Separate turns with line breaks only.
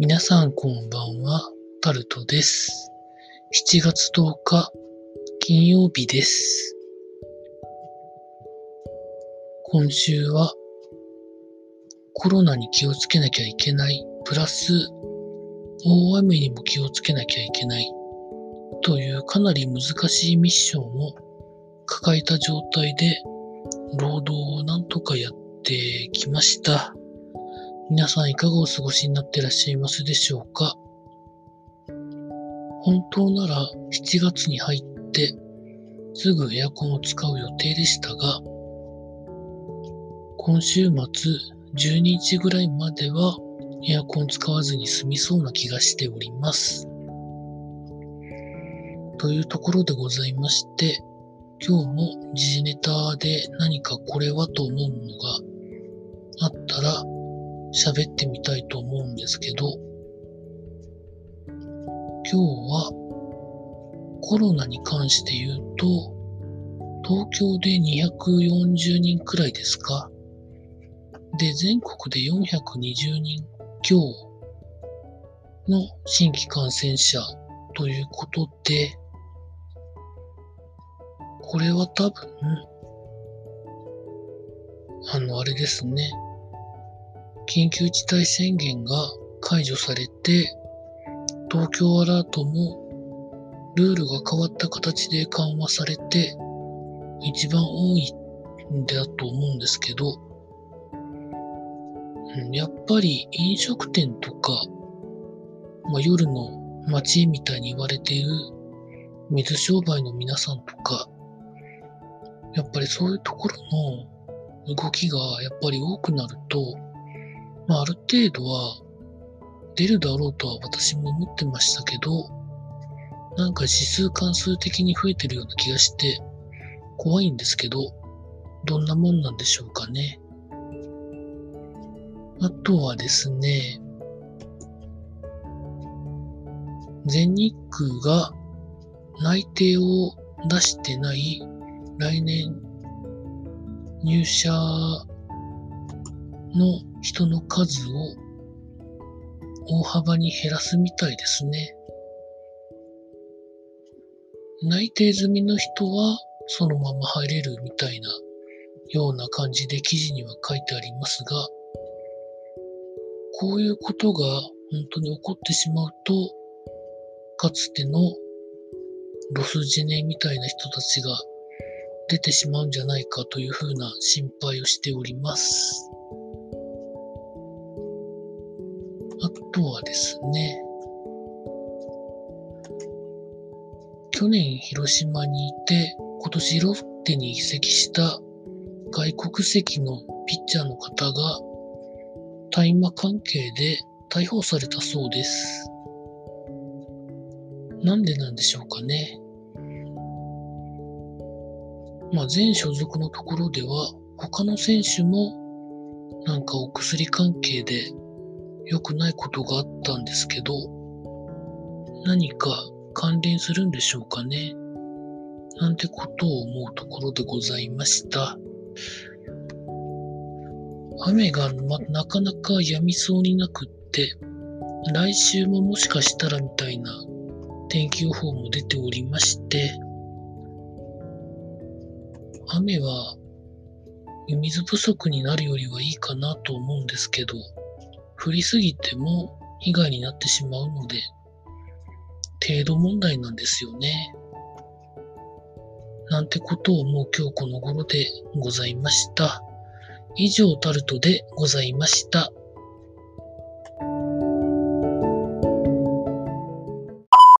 皆さんこんばんは、タルトです。7月10日、金曜日です。今週は、コロナに気をつけなきゃいけない、プラス、大雨にも気をつけなきゃいけない、というかなり難しいミッションを抱えた状態で、労働をなんとかやってきました。皆さんいかがお過ごしになってらっしゃいますでしょうか？本当なら7月に入ってすぐエアコンを使う予定でしたが、今週末12日ぐらいまではエアコン使わずに済みそうな気がしております。というところでございまして、今日も時事ネタで何かこれはと思うのがあったら喋ってみたいと思うんですけど、今日はコロナに関して言うと、東京で240人くらいですかで、全国で420人強の新規感染者ということで、これは多分、あの、あれですね。緊急事態宣言が解除されて、東京アラートもルールが変わった形で緩和されて、一番多いんだと思うんですけど、やっぱり飲食店とか、まあ、夜の街みたいに言われている水商売の皆さんとか、やっぱりそういうところの動きがやっぱり多くなると、まあ、ある程度は出るだろうとは私も思ってましたけど、なんか指数関数的に増えてるような気がして怖いんですけど、どんなもんなんでしょうかね。あとはですね、全日空が内定を出してない来年入社の人の数を大幅に減らすみたいですね。内定済みの人はそのまま入れるみたいなような感じで記事には書いてありますが、こういうことが本当に起こってしまうと、かつてのロスジェネみたいな人たちが出てしまうんじゃないかというふうな心配をしております。とはですね、去年広島にいて、今年ロッテに移籍した外国籍のピッチャーの方が大麻関係で逮捕されたそうです。なんでなんでしょうかね。まあ、全所属のところでは、他の選手もなんかお薬関係で良くないことがあったんですけど、何か関連するんでしょうかね。なんてことを思うところでございました。雨が、ま、なかなか止みそうになくって、来週ももしかしたらみたいな天気予報も出ておりまして、雨は水不足になるよりはいいかなと思うんですけど、降りすぎても被害になってしまうので、程度問題なんですよね。なんてことをもう今日この頃でございました。以上タルトでございました。